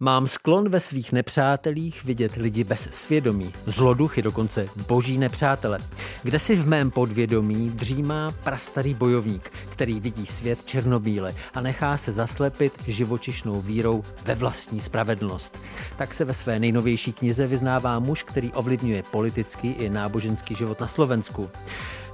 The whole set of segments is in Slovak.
Mám sklon ve svých nepřátelích vidět lidi bez svědomí, zloduchy dokonce boží nepřátele. Kde si v mém podvědomí dřímá prastarý bojovník, který vidí svět černobíle a nechá se zaslepit živočišnou vírou ve vlastní spravedlnost. Tak se ve své nejnovější knize vyznává muž, který ovlivňuje politický i náboženský život na Slovensku.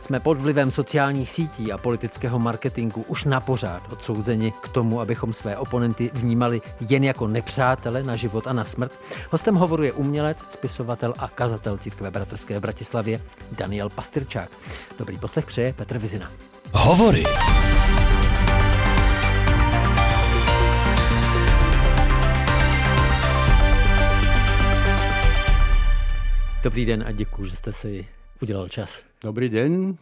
Jsme pod vlivem sociálních sítí a politického marketingu už na pořád odsouzeni k tomu, abychom své oponenty vnímali jen jako nepřátele na život a na smrt. Hostem hovoru je umělec, spisovatel a kazatel církve bratrské v Bratislavě Daniel Pastyrčák. Dobrý poslech přeje Petr Vizina. Hovory. Dobrý den a děkuji, že jste si udělal čas. Dobrý den.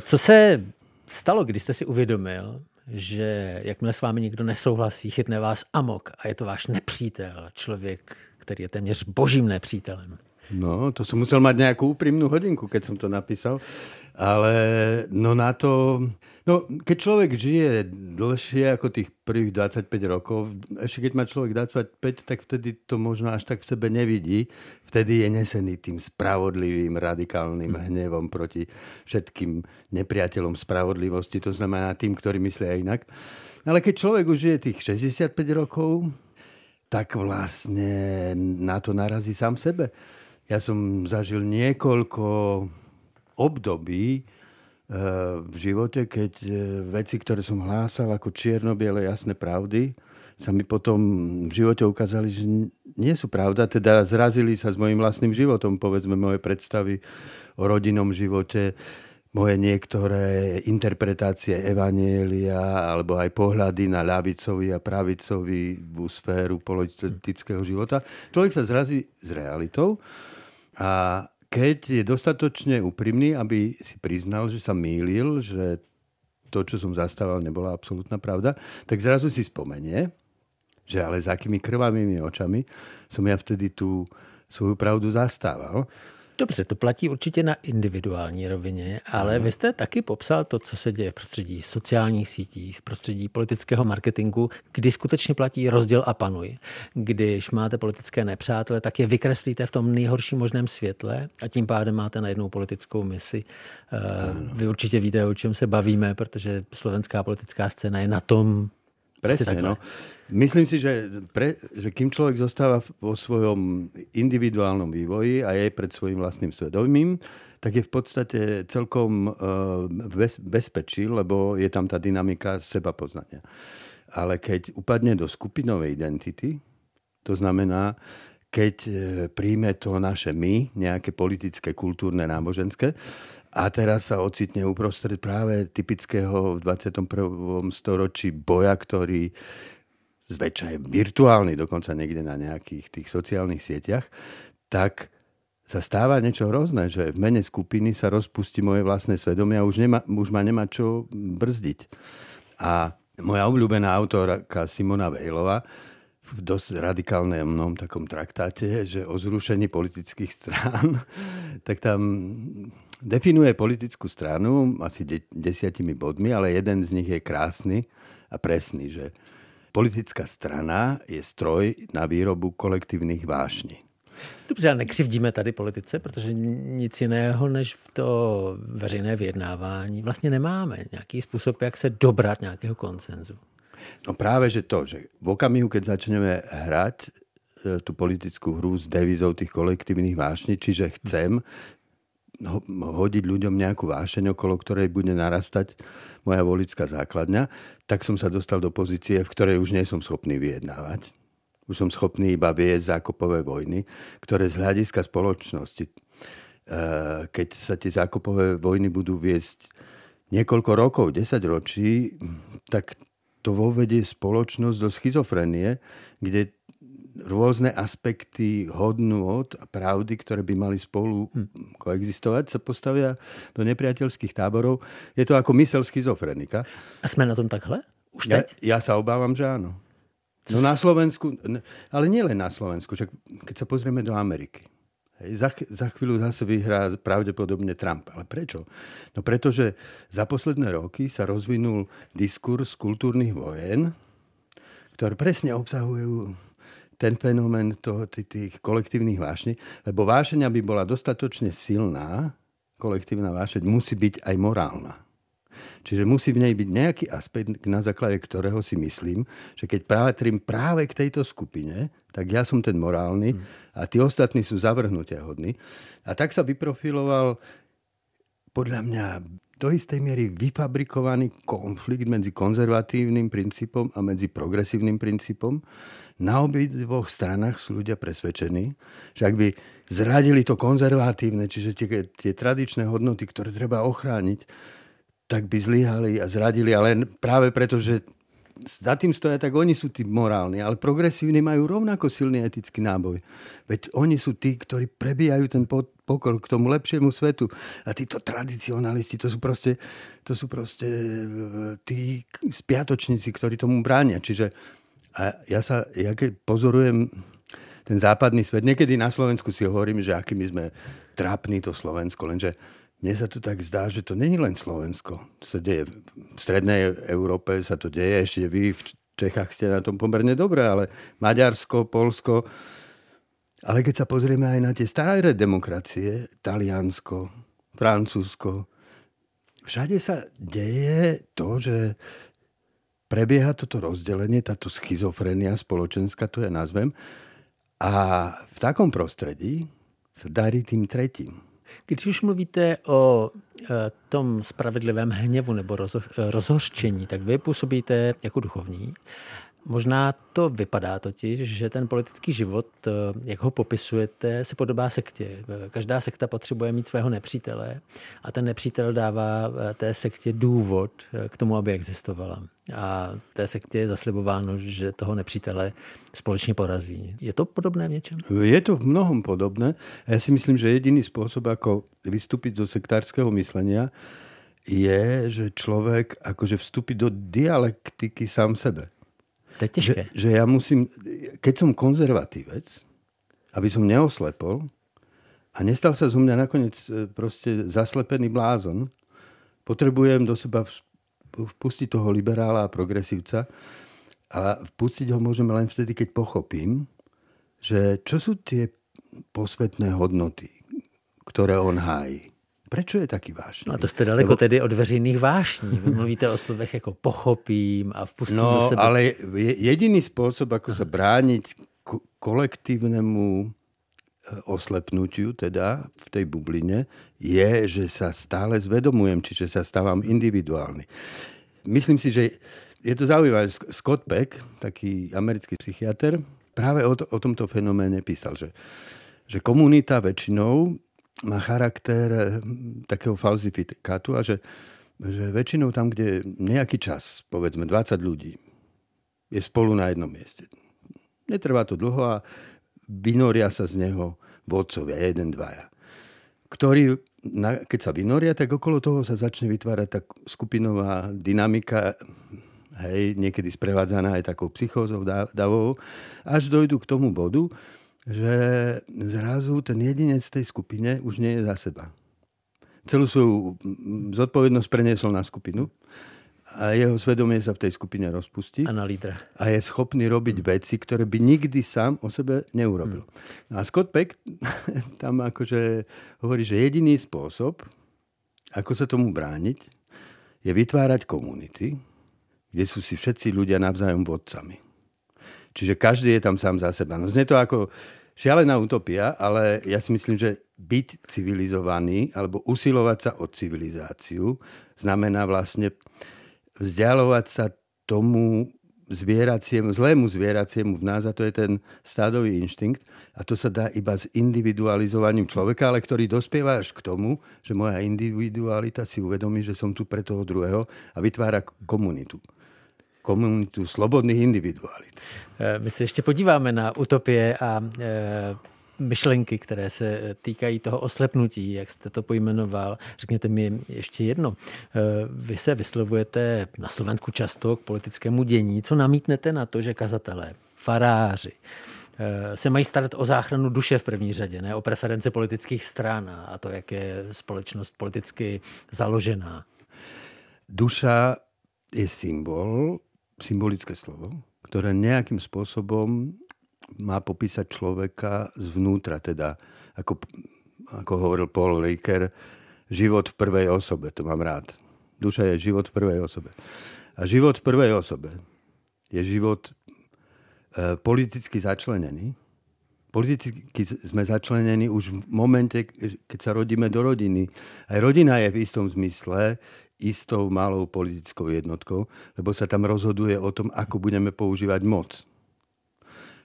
Co se stalo, když jste si uvědomil, že jakmile s vámi někdo nesouhlasí, chytne vás amok a je to váš nepřítel, člověk, který je téměř božím nepřítelem? No, to som musel mať nejakú úprimnú hodinku, keď som to napísal. Ale no na to... No, keď človek žije dlhšie ako tých prvých 25 rokov, ešte keď má človek 25, tak vtedy to možno až tak v sebe nevidí. Vtedy je nesený tým spravodlivým, radikálnym hm. hnevom proti všetkým nepriateľom spravodlivosti, to znamená tým, ktorí myslia inak. Ale keď človek už žije tých 65 rokov, tak vlastne na to narazí sám sebe. Ja som zažil niekoľko období, v živote, keď e, veci, ktoré som hlásal ako čierno-biele jasné pravdy, sa mi potom v živote ukázali, že nie sú pravda, teda zrazili sa s mojim vlastným životom, povedzme moje predstavy o rodinnom živote, moje niektoré interpretácie evanielia alebo aj pohľady na ľavicový a pravicový sféru politického života. Človek sa zrazí s realitou a keď je dostatočne úprimný, aby si priznal, že sa mýlil, že to, čo som zastával, nebola absolútna pravda, tak zrazu si spomenie, že ale za akými krvavými očami som ja vtedy tú svoju pravdu zastával. Dobře, to platí určitě na individuální rovině, ale Aha. vy jste taky popsal to, co se děje v prostředí sociálních sítí, v prostředí politického marketingu, kdy skutečně platí rozděl a panuj. Když máte politické nepřátele, tak je vykreslíte v tom nejhorším možném světle a tím pádem máte na jednou politickou misi. Eh, vy určitě víte, o čem se bavíme, protože slovenská politická scéna je na tom Presne, no. Myslím si, že, pre, že kým človek zostáva vo svojom individuálnom vývoji a je pred svojim vlastným svedomím, tak je v podstate celkom uh, bez, bezpečí, lebo je tam tá dynamika seba poznania. Ale keď upadne do skupinovej identity, to znamená, keď e, príjme to naše my, nejaké politické, kultúrne, náboženské, a teraz sa ocitne uprostred práve typického v 21. storočí boja, ktorý zväčša je virtuálny, dokonca niekde na nejakých tých sociálnych sieťach, tak sa stáva niečo hrozné, že v mene skupiny sa rozpustí moje vlastné svedomie a už, nema, už ma nemá čo brzdiť. A moja obľúbená autorka Simona Vejlova v dosť radikálnom takom traktáte, že o zrušení politických strán, tak tam definuje politickú stranu asi de- desiatimi bodmi, ale jeden z nich je krásny a presný, že politická strana je stroj na výrobu kolektívnych vášní. Dobře, ale nekřivdíme tady politice, protože nic jiného než to veřejné vyjednávání vlastně nemáme. Nějaký způsob, jak se dobrat nějakého koncenzu. No práve, že to, že v okamihu, keď začneme hrať e, tú politickú hru s devizou tých kolektívnych vášní, čiže chcem hodiť ľuďom nejakú vášeň, okolo ktorej bude narastať moja volická základňa, tak som sa dostal do pozície, v ktorej už nie som schopný vyjednávať. Už som schopný iba viesť zákopové vojny, ktoré z hľadiska spoločnosti, e, keď sa tie zákopové vojny budú viesť niekoľko rokov, 10 ročí, tak to vovedie spoločnosť do schizofrenie, kde rôzne aspekty hodnôt a pravdy, ktoré by mali spolu hm. koexistovať, sa postavia do nepriateľských táborov. Je to ako mysel schizofrenika. A sme na tom takhle? Už ja, ja sa obávam, že áno. No na Slovensku, ale nielen na Slovensku, však keď sa pozrieme do Ameriky. Hej, za, za chvíľu zase vyhrá pravdepodobne Trump. Ale prečo? No pretože za posledné roky sa rozvinul diskurs kultúrnych vojen, ktoré presne obsahujú ten fenomén toho, tých kolektívnych vášní, lebo vášeň, aby bola dostatočne silná, kolektívna vášeň, musí byť aj morálna. Čiže musí v nej byť nejaký aspekt, na základe ktorého si myslím, že keď patrím práve k tejto skupine, tak ja som ten morálny a tí ostatní sú zavrhnutia hodní. A tak sa vyprofiloval podľa mňa do istej miery vyfabrikovaný konflikt medzi konzervatívnym princípom a medzi progresívnym princípom. Na dvoch stranách sú ľudia presvedčení, že ak by zradili to konzervatívne, čiže tie, tie tradičné hodnoty, ktoré treba ochrániť, tak by zlyhali a zradili, ale práve preto, že za tým stoja, tak oni sú tí morálni, ale progresívni majú rovnako silný etický náboj. Veď oni sú tí, ktorí prebijajú ten pokor k tomu lepšiemu svetu. A títo tradicionalisti, to sú proste, to sú proste e, tí spiatočníci, ktorí tomu bránia. Čiže a ja sa, ja keď pozorujem ten západný svet, niekedy na Slovensku si hovorím, že aký my sme trápni to Slovensko, lenže mne sa to tak zdá, že to není len Slovensko. To sa deje v strednej Európe, sa to deje, ešte vy v Čechách ste na tom pomerne dobre, ale Maďarsko, Polsko. Ale keď sa pozrieme aj na tie staré demokracie, Taliansko, Francúzsko, všade sa deje to, že prebieha toto rozdelenie, táto schizofrenia spoločenská, to ja nazvem, a v takom prostredí sa darí tým tretím. Když už mluvíte o e, tom spravedlivém hněvu nebo rozhořčení, tak vy působíte jako duchovní. Možná to vypadá totiž, že ten politický život, e, jak ho popisujete, se podobá sektě. E, každá sekta potřebuje mít svého nepřítele a ten nepřítel dává té sektě důvod k tomu, aby existovala a té sektě je zaslibováno, že toho nepřítele společně porazí. Je to podobné v něčem? Je to v mnohom podobné. Ja si myslím, že jediný spôsob, ako vystúpiť zo sektárskeho myslenia, je, že človek akože vstúpi do dialektiky sám sebe. To je ťažké. Že, že ja musím, keď som konzervatívec, aby som neoslepol a nestal sa zo mňa nakoniec e, proste zaslepený blázon, potrebujem do seba vpustiť toho liberála a progresívca a vpustiť ho môžeme len vtedy, keď pochopím, že čo sú tie posvetné hodnoty, ktoré on hájí. Prečo je taký vášný? No to jste daleko Lebo... tedy od veřejných vášní. Vy mluvíte o slovech jako pochopím a vpustím no, do sebe. ale jediný spôsob, ako sa brániť kolektívnemu oslepnutiu teda v tej bubline je, že sa stále zvedomujem, čiže sa stávam individuálny. Myslím si, že je to zaujímavé. Scott Peck, taký americký psychiatr, práve o, to, o tomto fenoméne písal, že, že komunita väčšinou má charakter takého falzifikátu a že, že väčšinou tam, kde nejaký čas, povedzme 20 ľudí, je spolu na jednom mieste. Netrvá to dlho a vynoria sa z neho vodcovia, jeden, dvaja, ktorí, keď sa vynoria, tak okolo toho sa začne vytvárať tak skupinová dynamika, hej, niekedy sprevádzaná aj takou psychózou davou, až dojdu k tomu bodu, že zrazu ten jedinec v tej skupine už nie je za seba. Celú svoju zodpovednosť preniesol na skupinu a jeho svedomie sa v tej skupine rozpustí. A na lídra. A je schopný robiť hmm. veci, ktoré by nikdy sám o sebe neurobil. No a Scott Peck tam akože hovorí, že jediný spôsob, ako sa tomu brániť, je vytvárať komunity, kde sú si všetci ľudia navzájom vodcami. Čiže každý je tam sám za seba. No znie to ako šialená utopia, ale ja si myslím, že byť civilizovaný alebo usilovať sa o civilizáciu znamená vlastne vzdialovať sa tomu zvieraciemu, zlému zvieraciemu v nás a to je ten stádový inštinkt a to sa dá iba s individualizovaním človeka, ale ktorý dospieva až k tomu, že moja individualita si uvedomí, že som tu pre toho druhého a vytvára komunitu komunitu slobodných individualit. Eh, my se ještě podíváme na utopie a e myšlenky, které se týkají toho oslepnutí, jak jste to pojmenoval. Řekněte mi ještě jedno. Eh, vy se vyslovujete na Slovensku často k politickému dění. Co namítnete na to, že kazatelé, faráři, eh, se mají starat o záchranu duše v první řadě, ne o preference politických stran a to, jak je společnost politicky založená. Duša je symbol, symbolické slovo, ktoré nejakým spôsobom má popísať človeka zvnútra, teda ako, ako hovoril Paul Riker, život v prvej osobe, to mám rád. Duša je život v prvej osobe. A život v prvej osobe je život e, politicky začlenený. Politicky sme začlenení už v momente, keď sa rodíme do rodiny. Aj rodina je v istom zmysle istou malou politickou jednotkou, lebo sa tam rozhoduje o tom, ako budeme používať moc.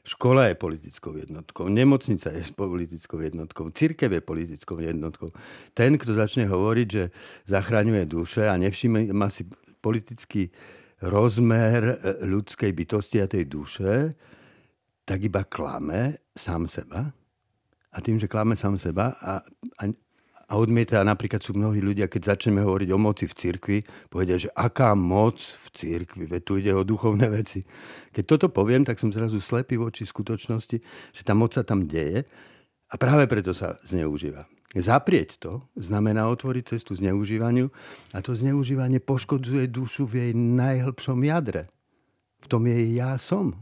Škola je politickou jednotkou, nemocnica je politickou jednotkou, církev je politickou jednotkou. Ten, kto začne hovoriť, že zachraňuje duše a nevšimne si politický rozmer e, ľudskej bytosti a tej duše, tak iba klame sám seba. A tým, že klame sám seba a, a, a odmieta, napríklad sú mnohí ľudia, keď začneme hovoriť o moci v cirkvi, povedia, že aká moc v cirkvi, veď tu ide o duchovné veci. Keď toto poviem, tak som zrazu slepý voči skutočnosti, že tá moc sa tam deje a práve preto sa zneužíva. Zaprieť to znamená otvoriť cestu zneužívaniu a to zneužívanie poškodzuje dušu v jej najhlbšom jadre. V tom jej ja som.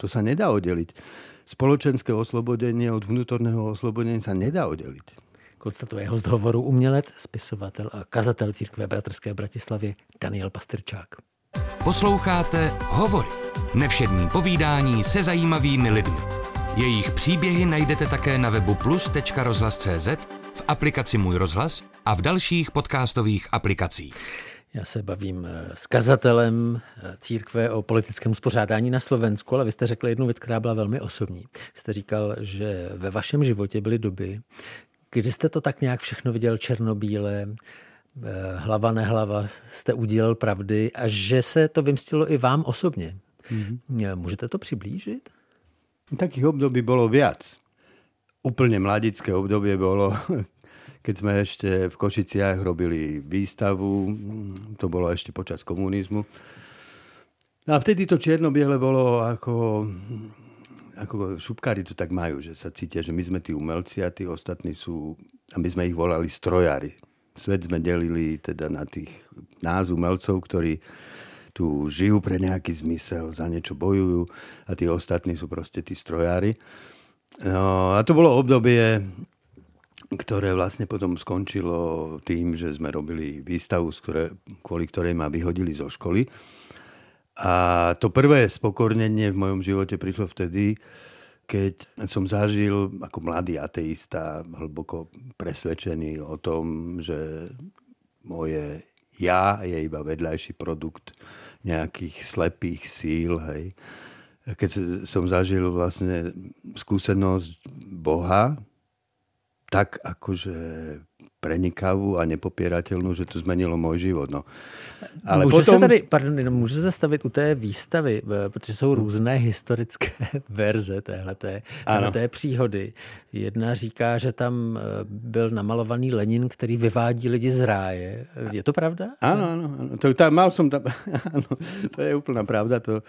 To sa nedá oddeliť. Spoločenské oslobodenie od vnútorného oslobodenia sa nedá oddeliť konstatuje host hovoru umělec, spisovatel a kazatel církve bratrské v Bratislavě Daniel Pastrčák. Posloucháte Hovory. Nevšední povídání se zajímavými lidmi. Jejich příběhy najdete také na webu plus.rozhlas.cz, v aplikaci Můj rozhlas a v dalších podcastových aplikacích. Já se bavím eh, s kazatelem eh, církve o politickém uspořádání na Slovensku, ale vy jste řekl jednu věc, která byla velmi osobní. Jste říkal, že ve vašem životě byly doby, Kdy jste to tak nějak všechno viděl černobíle, eh, hlava nehlava, jste udělal pravdy a že se to vymstilo i vám osobně. Mm-hmm. Můžete to přiblížit? Takých období bolo viac. Úplne mladické obdobie bolo, keď sme ešte v Košiciach robili výstavu, to bolo ešte počas komunizmu. No a vtedy to čierno-biele bolo ako ako šupkári to tak majú, že sa cítia, že my sme tí umelci a tí ostatní sú, a my sme ich volali strojári. Svet sme delili teda na tých nás umelcov, ktorí tu žijú pre nejaký zmysel, za niečo bojujú a tí ostatní sú proste tí strojári. No, a to bolo obdobie, ktoré vlastne potom skončilo tým, že sme robili výstavu, kvôli ktorej ma vyhodili zo školy. A to prvé spokornenie v mojom živote prišlo vtedy, keď som zažil ako mladý ateista, hlboko presvedčený o tom, že moje ja je iba vedľajší produkt nejakých slepých síl. Hej. Keď som zažil vlastne skúsenosť Boha, tak akože prenikavú a nepopierateľnú, že to zmenilo môj život. No. Ale může potom... se tady, pardon, jenom můžu zastavit u té výstavy, eh, protože jsou různé historické verze téhleté, téhleté příhody. Jedna říká, že tam eh, byl namalovaný Lenin, který vyvádí lidi z ráje. Je to pravda? Áno. áno. To, tá, mal som tam, áno, to je úplná pravda. To,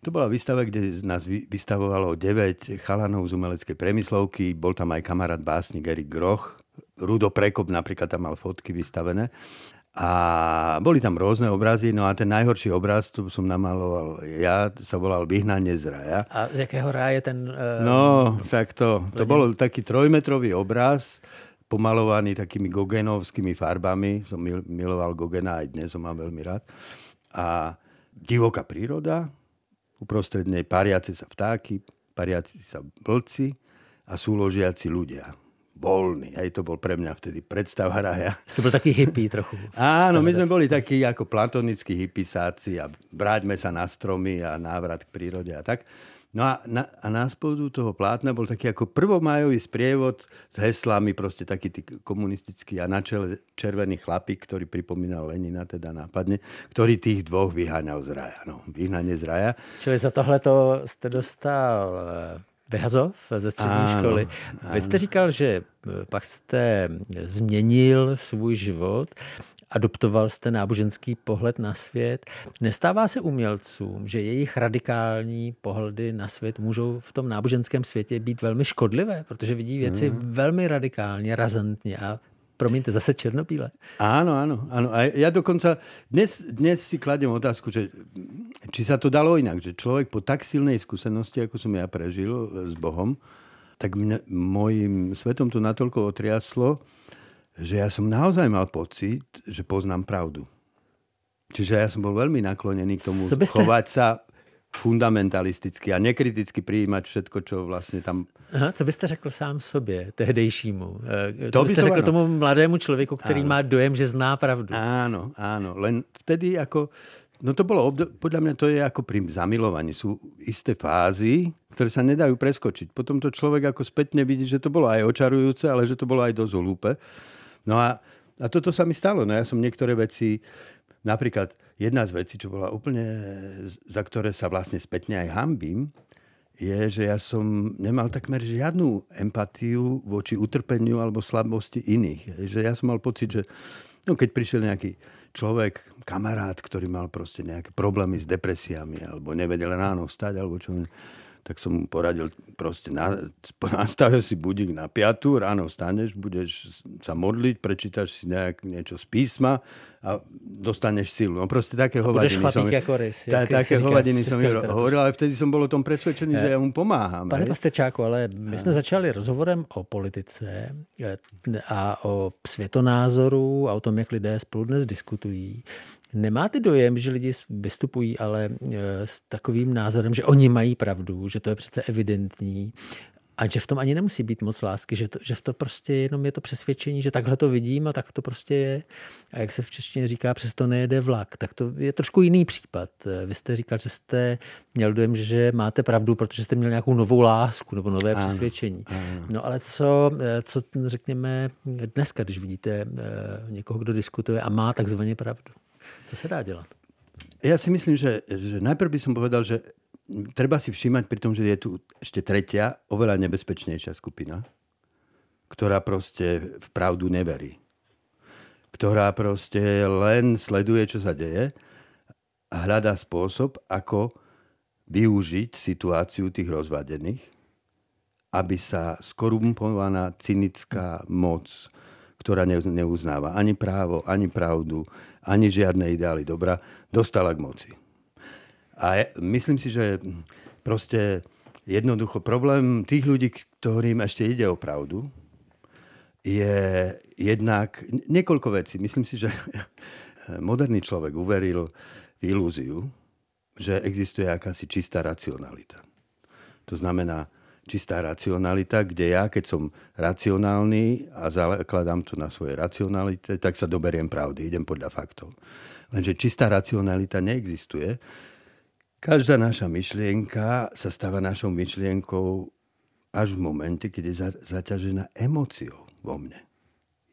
to bola výstava, kde nás vystavovalo 9 chalanov z umeleckej premyslovky. Bol tam aj kamarát básnik Erik Groch, Rudo Prekop napríklad tam mal fotky vystavené. A boli tam rôzne obrazy, no a ten najhorší obraz, tu som namaloval ja, sa volal Vyhnanie z raja. A z jakého ráje ten... Uh, no, tak to, to bol taký trojmetrový obraz, pomalovaný takými gogenovskými farbami. Som miloval Gogena, aj dnes som mám veľmi rád. A divoká príroda, uprostred nej pariace sa vtáky, pariaci sa vlci a súložiaci ľudia voľný. Aj to bol pre mňa vtedy predstava raja. Ste bol taký hippie trochu. Áno, my sme boli takí ako platonickí hippisáci a vráťme sa na stromy a návrat k prírode a tak. No a na, a na spodu toho plátna bol taký ako prvomajový sprievod s heslami, proste taký tý komunistický a na čele červený chlapík, ktorý pripomínal Lenina, teda nápadne, ktorý tých dvoch vyháňal z raja. No, vyhnanie z raja. Čili za tohleto ste dostal eh, Vyhazov ze střední ano, školy. Vy jste říkal, že eh, pak jste změnil svůj život, adoptoval jste náboženský pohled na svět. Nestává se umělcům, že jejich radikální pohledy na svět můžou v tom náboženském světě být velmi škodlivé, protože vidí věci hmm. velmi radikálně, razantně a Promiňte, zase černobíle. Áno, áno. áno. A ja dokonca dnes, dnes si kladem otázku, že či sa to dalo inak, že človek po tak silnej skúsenosti, ako som ja prežil s Bohom, tak mňa, môjim svetom to natoľko otriaslo, že ja som naozaj mal pocit, že poznám pravdu. Čiže ja som bol veľmi naklonený k tomu chovať sa fundamentalisticky a nekriticky přijímat všetko, čo vlastně tam... Aha, co byste řekl sám sobě, tehdejšímu? Eh, co to byste by řekl tomu mladému člověku, který áno. má dojem, že zná pravdu? Áno, áno. Len vtedy jako... No to bolo, podľa mňa to je ako pri zamilovaní. Sú isté fázy, ktoré sa nedajú preskočiť. Potom to človek ako spätne vidí, že to bolo aj očarujúce, ale že to bolo aj dosť hlúpe. No a, a toto sa mi stalo. No ja som niektoré veci Napríklad jedna z vecí, čo bola úplne, za ktoré sa vlastne spätne aj hambím, je, že ja som nemal takmer žiadnu empatiu voči utrpeniu alebo slabosti iných. Že ja som mal pocit, že no, keď prišiel nejaký človek, kamarát, ktorý mal proste nejaké problémy s depresiami alebo nevedel ráno stať alebo čo tak som mu poradil proste, na, nastavil si budík na piatu, ráno staneš, budeš sa modliť, prečítaš si nejak niečo z písma a dostaneš silu. No proste také hovadiny som, ako res, tá, také hovadiny som hovoril, ale vtedy som bol o tom presvedčený, že ja mu pomáham. Pane Pastečáku, ale my jsme začali rozhovorem o politice eh, a o světonázoru a o tom, jak lidé spolu dnes diskutují. Nemáte dojem, že lidi vystupují ale e, s takovým názorem, že oni mají pravdu, že to je přece evidentní a že v tom ani nemusí být moc lásky, že, to, že v to prostě jenom je to přesvědčení, že takhle to vidím a tak to prostě je. A jak se v češtině říká, přes to nejede vlak, tak to je trošku jiný případ. Vy jste říkal, že jste měl dojem, že máte pravdu, protože jste měl nějakou novou lásku nebo nové ano, přesvědčení. Ano. No ale co, co řekněme dneska, když vidíte e, někoho, kdo diskutuje a má takzvaně pravdu? Co se dá dělat? Ja si myslím, že, že najprv by som povedal, že treba si všímať pri tom, že je tu ešte tretia, oveľa nebezpečnejšia skupina, ktorá proste v pravdu neverí. Ktorá proste len sleduje, čo sa deje a hľadá spôsob, ako využiť situáciu tých rozvadených, aby sa skorumpovaná cynická moc, ktorá neuznáva ani právo, ani pravdu, ani žiadne ideály dobra, dostala k moci. A myslím si, že proste jednoducho problém tých ľudí, ktorým ešte ide o pravdu, je jednak niekoľko vecí. Myslím si, že moderný človek uveril v ilúziu, že existuje akási čistá racionalita. To znamená, čistá racionalita, kde ja, keď som racionálny a zakladám to na svojej racionalite, tak sa doberiem pravdy, idem podľa faktov. Lenže čistá racionalita neexistuje. Každá naša myšlienka sa stáva našou myšlienkou až v momente, keď je zaťažená emóciou vo mne.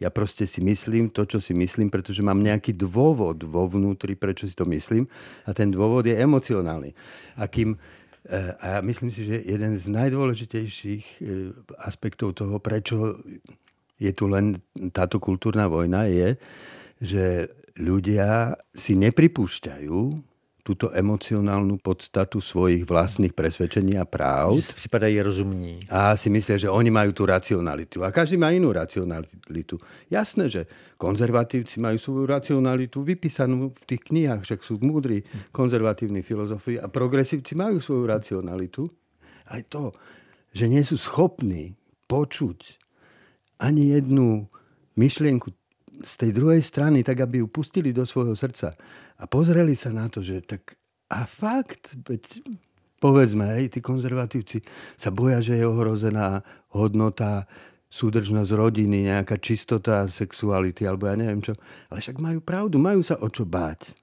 Ja proste si myslím to, čo si myslím, pretože mám nejaký dôvod vo vnútri, prečo si to myslím. A ten dôvod je emocionálny. A kým a ja myslím si, že jeden z najdôležitejších eh, aspektov toho, prečo je tu len táto kultúrna vojna, je, že ľudia si nepripúšťajú túto emocionálnu podstatu svojich vlastných presvedčení a práv. Že si připadají rozumní. A si myslia, že oni majú tú racionalitu. A každý má inú racionalitu. Jasné, že konzervatívci majú svoju racionalitu vypísanú v tých knihách, však sú múdri konzervatívni filozofi a progresívci majú svoju racionalitu. Ale to, že nie sú schopní počuť ani jednu myšlienku z tej druhej strany, tak aby ju pustili do svojho srdca a pozreli sa na to, že tak a fakt, veď povedzme, hej, tí konzervatívci sa boja, že je ohrozená hodnota, súdržnosť rodiny, nejaká čistota sexuality, alebo ja neviem čo. Ale však majú pravdu, majú sa o čo báť.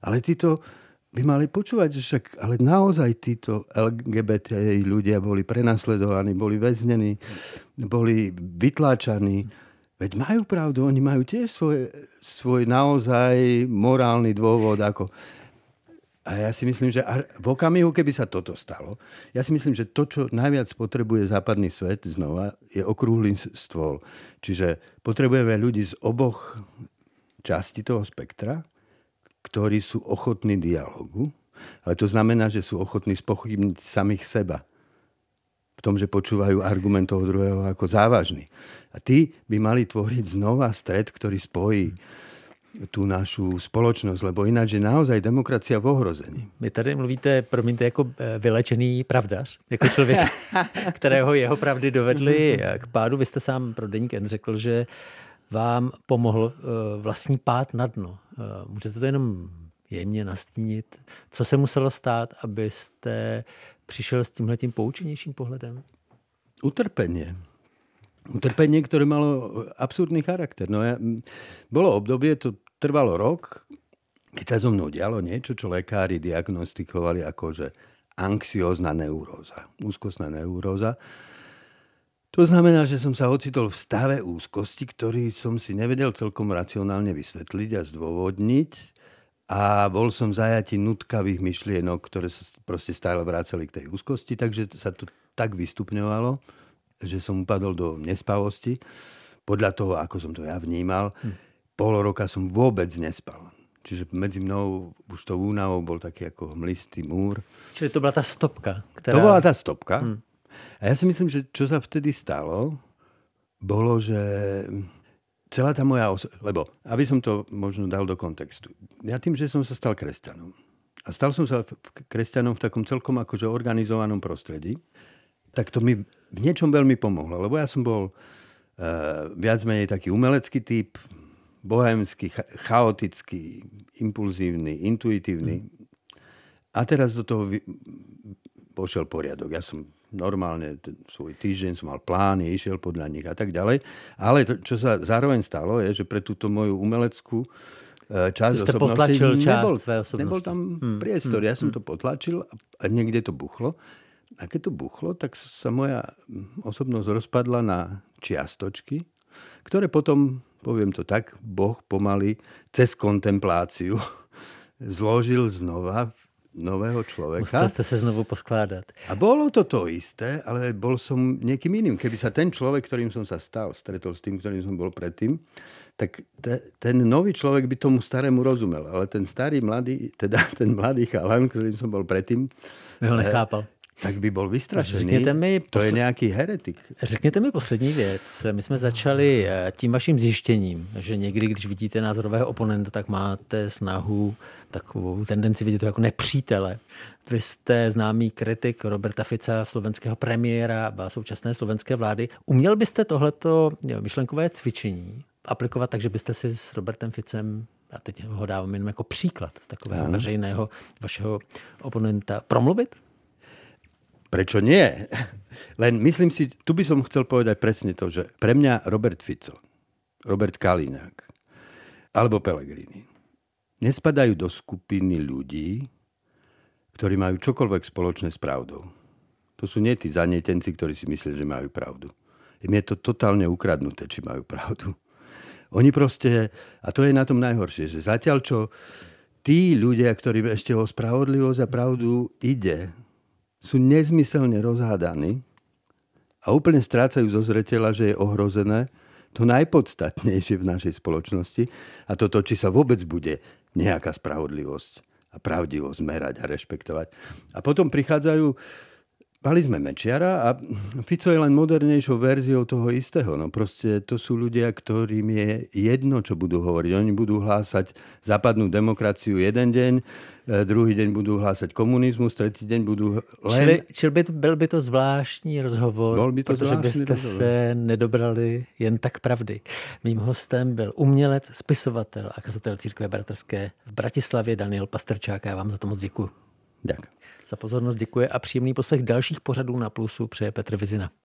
Ale títo by mali počúvať, že však, ale naozaj títo LGBT ľudia boli prenasledovaní, boli väznení, boli vytláčaní, Veď majú pravdu, oni majú tiež svoj, svoj naozaj morálny dôvod. Ako... A ja si myslím, že v okamihu, keby sa toto stalo, ja si myslím, že to, čo najviac potrebuje západný svet znova, je okrúhly stôl. Čiže potrebujeme ľudí z oboch časti toho spektra, ktorí sú ochotní dialogu, ale to znamená, že sú ochotní spochybniť samých seba tom, že počúvajú argumentov druhého ako závažný. A tí by mali tvoriť znova stred, ktorý spojí tú našu spoločnosť, lebo ináč je naozaj demokracia v ohrození. Vy tady mluvíte, promiňte, jako eh, vylečený pravdař, jako člověk, kterého jeho pravdy dovedly k pádu. Vy jste sám pro Deník N řekl, že vám pomohl eh, vlastní pád na dno. Eh, můžete to jenom jemně nastínit? Co se muselo stát, abyste přišel s tímhletím poučenějším pohledem? Utrpenie. Utrpenie, ktoré malo absurdný charakter. No ja, bolo obdobie, to trvalo rok, keď sa so mnou dialo niečo, čo lekári diagnostikovali ako, že anxiózna neuróza, úzkostná neuróza. To znamená, že som sa ocitol v stave úzkosti, ktorý som si nevedel celkom racionálne vysvetliť a zdôvodniť. A bol som zajatý nutkavých myšlienok, ktoré sa proste stále vrácali k tej úzkosti, takže sa to tak vystupňovalo, že som upadol do nespavosti. Podľa toho, ako som to ja vnímal, hm. pol roka som vôbec nespal. Čiže medzi mnou už to únavou bol taký ako hmlistý múr. Čiže to bola tá stopka? Ktorá... To bola tá stopka. Hm. A ja si myslím, že čo sa vtedy stalo, bolo, že celá tá moja oso- lebo aby som to možno dal do kontextu. Ja tým, že som sa stal kresťanom a stal som sa kresťanom v takom celkom akože organizovanom prostredí, tak to mi v niečom veľmi pomohlo, lebo ja som bol uh, viac menej taký umelecký typ, bohemský, chaotický, impulzívny, intuitívny. Mm. A teraz do toho pošiel poriadok. Ja som normálne svoj týždeň som mal plány, išiel podľa nich a tak ďalej. Ale to, čo sa zároveň stalo, je, že pre túto moju umeleckú e, časť Ste časť nebol, osobnosti. Nebol tam hmm. priestor. Hmm. Ja som to potlačil a niekde to buchlo. A keď to buchlo, tak sa moja osobnosť rozpadla na čiastočky, ktoré potom, poviem to tak, Boh pomaly cez kontempláciu zložil znova nového človeka. Musel ste sa znovu poskladať. A bolo to to isté, ale bol som niekým iným. Keby sa ten človek, ktorým som sa stal, stretol s tým, ktorým som bol predtým, tak te, ten nový človek by tomu starému rozumel. Ale ten starý mladý, teda ten mladý chalan, ktorým som bol predtým... By ho nechápal. Tak by bol vystrašený. mi to posl... je nějaký heretik. Řekněte mi poslední věc. My jsme začali eh, tím vaším zjištěním, že někdy, když vidíte názorového oponenta, tak máte snahu takovou tendenci vidět to jako nepřítele. Vy jste známý kritik Roberta Fica, slovenského premiéra a současné slovenské vlády. Uměl byste tohleto myšlenkové cvičení aplikovat tak, že byste si s Robertem Ficem a teď ho dávám jenom jako příklad takového veřejného vašeho oponenta, promluvit? Prečo nie? Len myslím si, tu by som chcel povedať presne to, že pre mňa Robert Fico, Robert Kalinák alebo Pellegrini nespadajú do skupiny ľudí, ktorí majú čokoľvek spoločné s pravdou. To sú nie tí zanietenci, ktorí si myslia, že majú pravdu. Im je to totálne ukradnuté, či majú pravdu. Oni proste, a to je na tom najhoršie, že zatiaľ čo tí ľudia, ktorí ešte o spravodlivosť a pravdu ide, sú nezmyselne rozhádaní a úplne strácajú zo zretela, že je ohrozené to najpodstatnejšie v našej spoločnosti a toto, či sa vôbec bude nejaká spravodlivosť a pravdivosť merať a rešpektovať. A potom prichádzajú Mali sme Mečiara a Fico je len modernejšou verziou toho istého. No proste to sú ľudia, ktorým je jedno, čo budú hovoriť. Oni budú hlásať západnú demokraciu jeden deň, e, druhý deň budú hlásať komunizmus, tretí deň budú len... Čili, čili by, byl by to zvláštní rozhovor, Bol by to protože byste rozhovor. se nedobrali jen tak pravdy. Mým hostem byl umělec, spisovatel a kazatel církve bratrské v Bratislavě Daniel Pastrčák. Já vám za to moc děkuji. Ďakujem. Za pozornost děkuje a příjemný poslech dalších pořadů na Plusu přeje Petr Vizina.